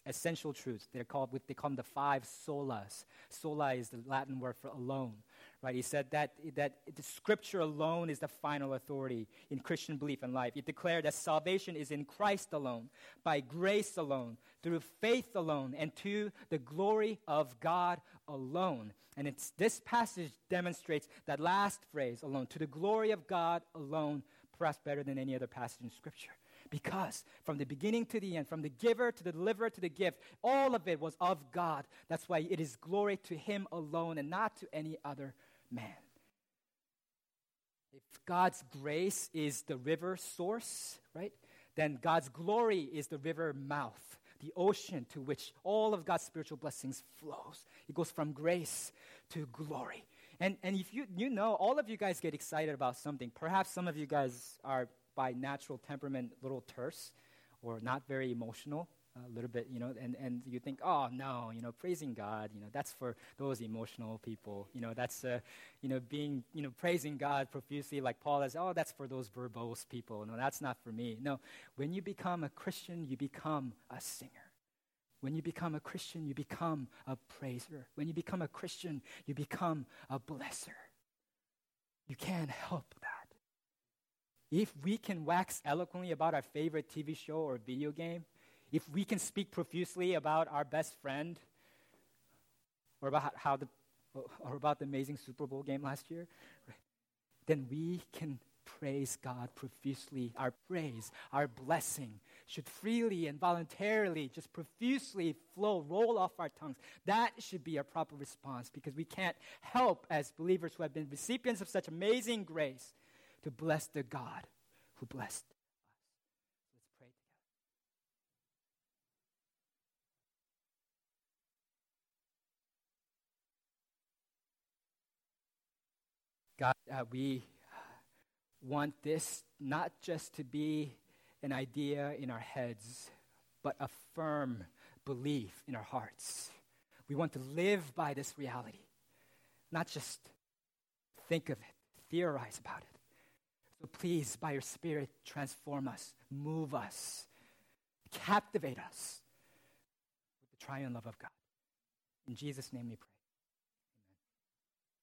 essential truths. They're called, they call them the five solas. Sola is the Latin word for alone right? He said that, that the scripture alone is the final authority in Christian belief and life. He declared that salvation is in Christ alone, by grace alone, through faith alone, and to the glory of God alone. And it's, this passage demonstrates that last phrase alone, to the glory of God alone, perhaps better than any other passage in Scripture. Because from the beginning to the end, from the giver to the deliverer to the gift, all of it was of God. That's why it is glory to Him alone and not to any other man. If God's grace is the river source, right, then God's glory is the river mouth, the ocean to which all of God's spiritual blessings flows. It goes from grace to glory. And, and if you, you know, all of you guys get excited about something. Perhaps some of you guys are by natural temperament a little terse or not very emotional a little bit, you know, and, and you think, oh, no, you know, praising God, you know, that's for those emotional people. You know, that's, uh, you know, being, you know, praising God profusely like Paul says, oh, that's for those verbose people. No, that's not for me. No, when you become a Christian, you become a singer. When you become a Christian, you become a praiser. When you become a Christian, you become a blesser. You can't help that. If we can wax eloquently about our favorite TV show or video game, if we can speak profusely about our best friend or about how the or about the amazing Super Bowl game last year, then we can praise God profusely. Our praise, our blessing should freely and voluntarily, just profusely flow, roll off our tongues. That should be our proper response because we can't help, as believers who have been recipients of such amazing grace, to bless the God who blessed God, uh, we want this not just to be an idea in our heads, but a firm belief in our hearts. We want to live by this reality, not just think of it, theorize about it. So please, by your Spirit, transform us, move us, captivate us with the triune love of God. In Jesus' name we pray.